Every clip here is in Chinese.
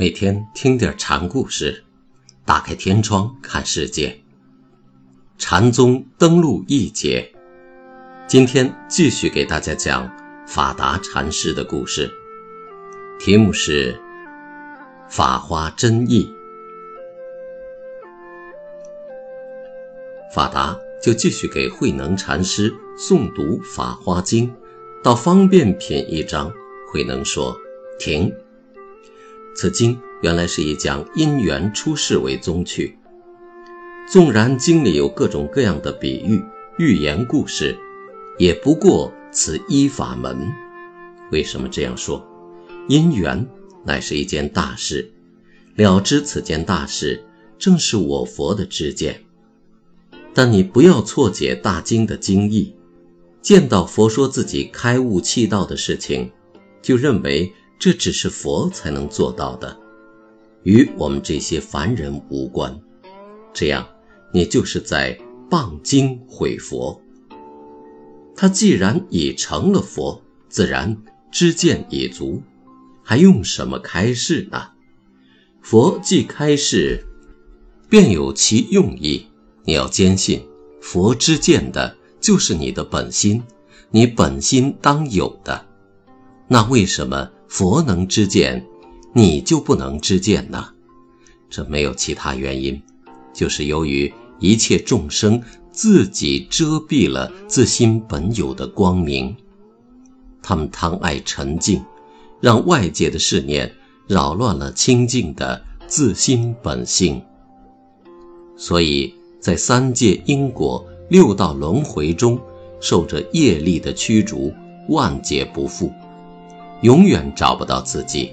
每天听点禅故事，打开天窗看世界。禅宗登陆一节，今天继续给大家讲法达禅师的故事，题目是《法花真义》。法达就继续给慧能禅师诵读《法华经》，到方便品一章，慧能说：“停。”此经原来是以讲因缘出世为宗趣，纵然经里有各种各样的比喻、寓言故事，也不过此一法门。为什么这样说？因缘乃是一件大事，了知此件大事，正是我佛的知见。但你不要错解大经的经义，见到佛说自己开悟气道的事情，就认为。这只是佛才能做到的，与我们这些凡人无关。这样，你就是在谤经毁佛。他既然已成了佛，自然知见已足，还用什么开示呢？佛既开示，便有其用意。你要坚信，佛知见的就是你的本心，你本心当有的。那为什么？佛能知见，你就不能知见呢？这没有其他原因，就是由于一切众生自己遮蔽了自心本有的光明，他们贪爱沉静，让外界的世念扰乱了清净的自心本性，所以在三界因果、六道轮回中，受着业力的驱逐，万劫不复。永远找不到自己。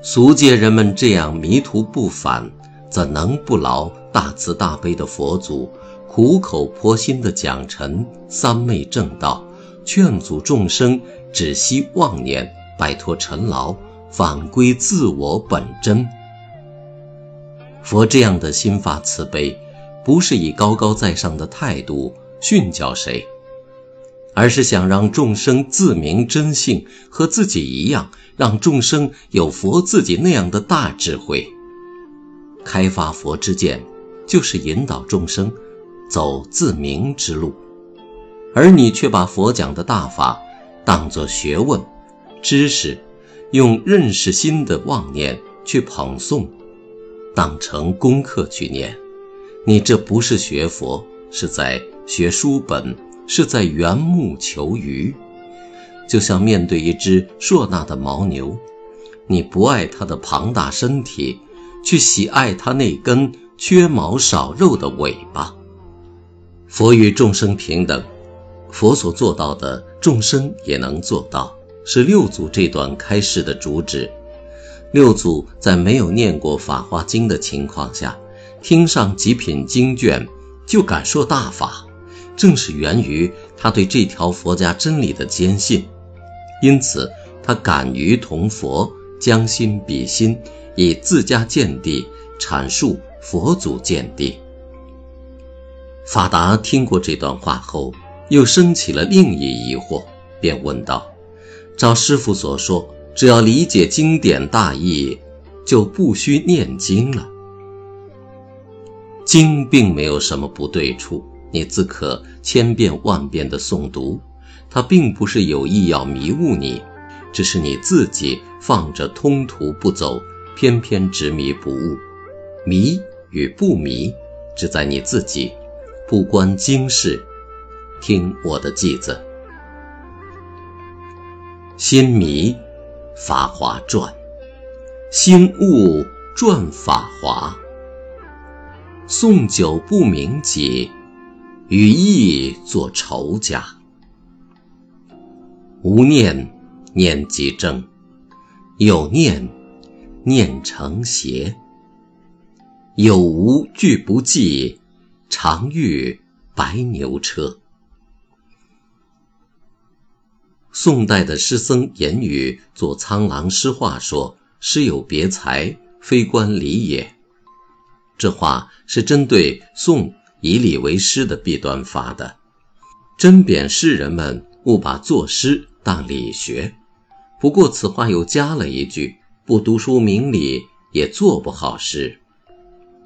俗界人们这样迷途不返，怎能不劳大慈大悲的佛祖苦口婆心的讲陈三昧正道，劝阻众生只惜妄念，摆脱尘劳，返归自我本真？佛这样的心发慈悲，不是以高高在上的态度训教谁。而是想让众生自明真性，和自己一样，让众生有佛自己那样的大智慧。开发佛之见，就是引导众生走自明之路，而你却把佛讲的大法当作学问、知识，用认识心的妄念去捧诵，当成功课去念。你这不是学佛，是在学书本。是在缘木求鱼，就像面对一只硕大的牦牛，你不爱它的庞大身体，却喜爱它那根缺毛少肉的尾巴。佛与众生平等，佛所做到的，众生也能做到，是六祖这段开示的主旨。六祖在没有念过《法华经》的情况下，听上几品经卷，就敢说大法。正是源于他对这条佛家真理的坚信，因此他敢于同佛将心比心，以自家见地阐述佛祖见地。法达听过这段话后，又升起了另一疑惑，便问道：“照师傅所说，只要理解经典大意，就不需念经了。经并没有什么不对处。”你自可千遍万遍的诵读，他并不是有意要迷误你，只是你自己放着通途不走，偏偏执迷不悟。迷与不迷，只在你自己，不关经世。听我的偈子：心迷，法华传；心悟，转法华。诵久不明己。与意作仇家，无念念即正，有念念成邪。有无俱不计，常遇白牛车。宋代的诗僧言语作《苍狼诗话》说：“诗有别才，非关礼也。”这话是针对宋。以礼为师的弊端发的，针砭诗人们误把作诗当理学。不过此话又加了一句：“不读书明理，也做不好事。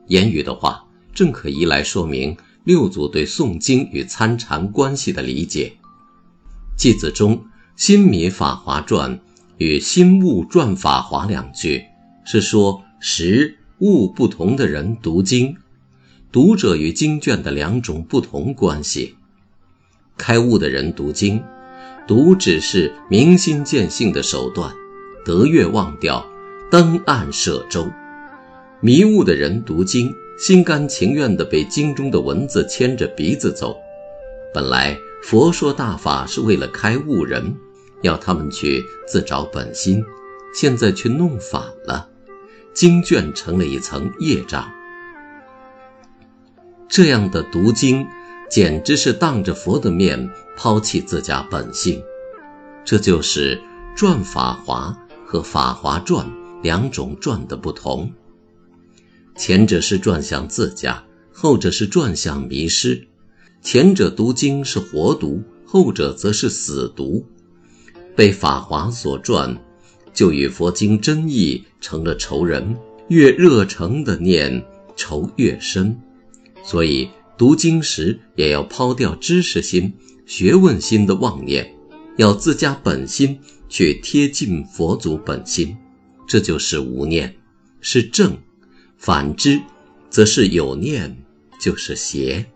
言语的话，正可以来说明六祖对诵经与参禅关系的理解。偈子中“心弥法华传”与“心悟转法华”两句，是说识悟不同的人读经，读者与经卷的两种不同关系。开悟的人读经，读只是明心见性的手段，得月忘掉，登岸舍舟；迷悟的人读经，心甘情愿地被经中的文字牵着鼻子走。本来佛说大法是为了开悟人，要他们去自找本心，现在却弄反了，经卷成了一层业障。这样的读经。简直是当着佛的面抛弃自家本性，这就是转法华和法华转两种转的不同。前者是转向自家，后者是转向迷失。前者读经是活读，后者则是死读。被法华所转，就与佛经真意成了仇人，越热诚的念，仇越深。所以。读经时也要抛掉知识心、学问心的妄念，要自家本心去贴近佛祖本心，这就是无念，是正；反之，则是有念，就是邪。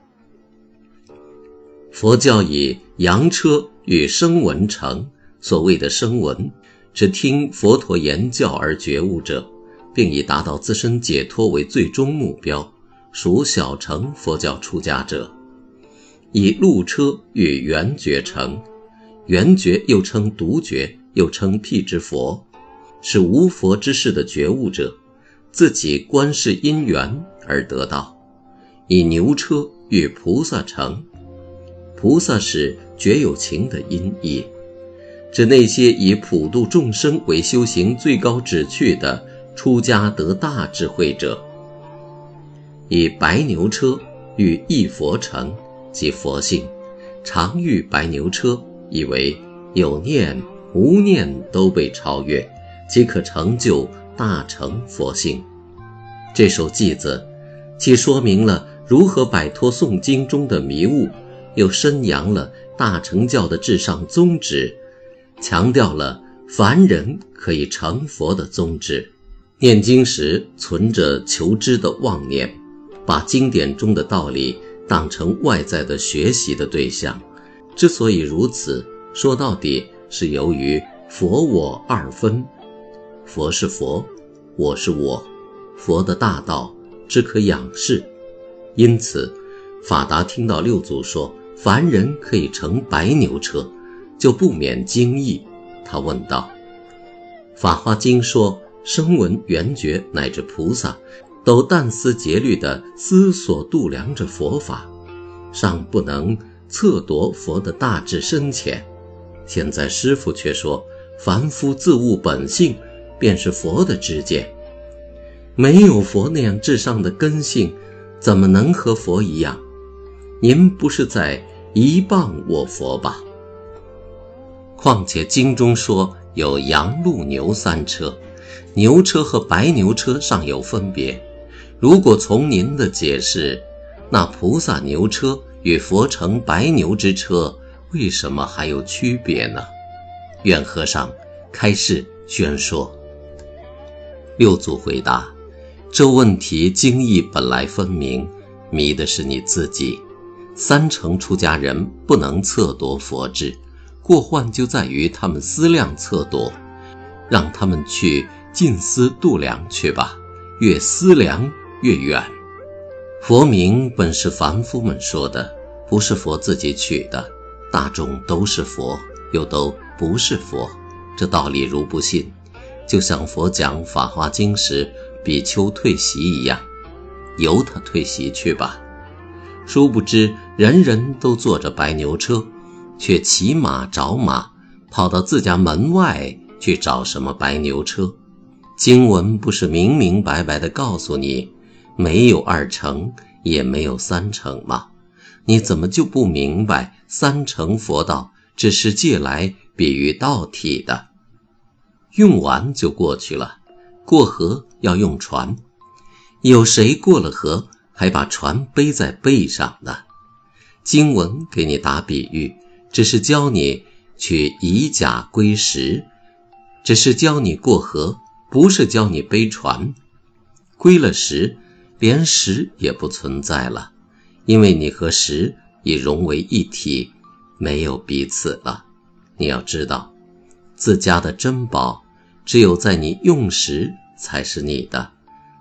佛教以扬车与声闻成，所谓的声闻，只听佛陀言教而觉悟者，并以达到自身解脱为最终目标。属小乘佛教出家者，以路车与圆觉成，圆觉又称独觉，又称辟支佛，是无佛之事的觉悟者，自己观世因缘而得道。以牛车与菩萨成，菩萨是绝有情的音译，指那些以普度众生为修行最高旨趣的出家得大智慧者。以白牛车与一佛成，即佛性，常遇白牛车，以为有念无念都被超越，即可成就大成佛性。这首偈子，既说明了如何摆脱诵经中的迷雾，又宣扬了大乘教的至上宗旨，强调了凡人可以成佛的宗旨。念经时存着求知的妄念。把经典中的道理当成外在的学习的对象，之所以如此，说到底是由于佛我二分，佛是佛，我是我，佛的大道只可仰视。因此，法达听到六祖说凡人可以乘白牛车，就不免惊异。他问道：“《法华经》说声闻缘觉乃至菩萨。”都殚思竭虑地思索度量着佛法，尚不能测夺佛的大智深浅。现在师傅却说，凡夫自悟本性，便是佛的知见。没有佛那样至上的根性，怎么能和佛一样？您不是在一谤我佛吧？况且经中说有羊、鹿、牛三车，牛车和白牛车尚有分别。如果从您的解释，那菩萨牛车与佛乘白牛之车为什么还有区别呢？愿和尚开示宣说。六祖回答：这问题经义本来分明，迷的是你自己。三乘出家人不能测夺佛智，过患就在于他们思量测夺，让他们去静思度量去吧，越思量。越远，佛名本是凡夫们说的，不是佛自己取的。大众都是佛，又都不是佛，这道理如不信，就像佛讲《法华经》时比丘退席一样，由他退席去吧。殊不知，人人都坐着白牛车，却骑马找马，跑到自家门外去找什么白牛车？经文不是明明白白地告诉你？没有二乘，也没有三乘吗？你怎么就不明白三乘佛道只是借来比喻道体的？用完就过去了，过河要用船，有谁过了河还把船背在背上呢？经文给你打比喻，只是教你去以假归实，只是教你过河，不是教你背船。归了石，连石也不存在了，因为你和石已融为一体，没有彼此了。你要知道，自家的珍宝，只有在你用时。才是你的，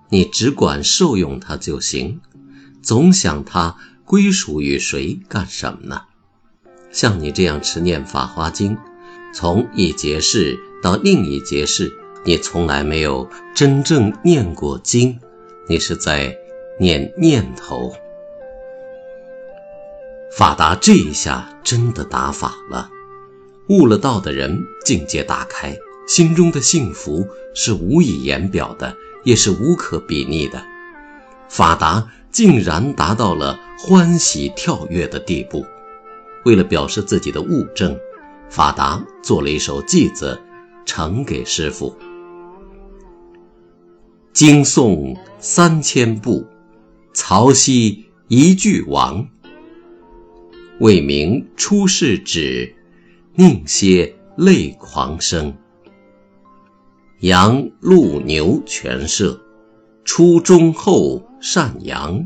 你只管受用它就行，总想它归属于谁干什么呢？像你这样持念《法华经》，从一节事到另一节事，你从来没有真正念过经，你是在念念头。法达这一下真的打法了，悟了道的人境界大开。心中的幸福是无以言表的，也是无可比拟的。法达竟然达到了欢喜跳跃的地步。为了表示自己的悟证，法达做了一首偈子，呈给师傅：经诵三千部，曹溪一句王。为名出世旨，宁歇泪狂生。羊鹿牛全舍，出中后善扬。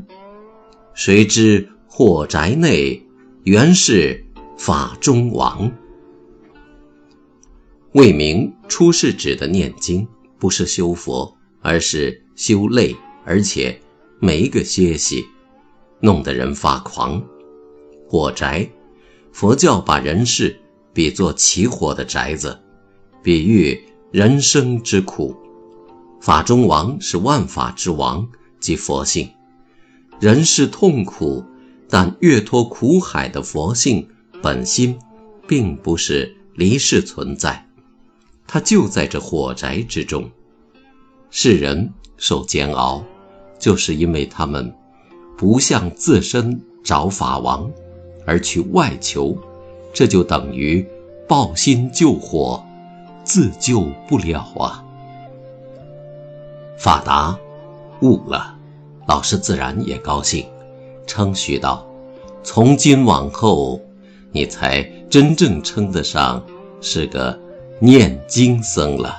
谁知火宅内，原是法中王。为名出世指的念经，不是修佛，而是修累，而且没个歇息，弄得人发狂。火宅，佛教把人世比作起火的宅子，比喻。人生之苦，法中王是万法之王，即佛性。人世痛苦，但越脱苦海的佛性本心，并不是离世存在，它就在这火宅之中。世人受煎熬，就是因为他们不向自身找法王，而去外求，这就等于抱薪救火。自救不了啊！法达悟了，老师自然也高兴，称许道：“从今往后，你才真正称得上是个念经僧了。”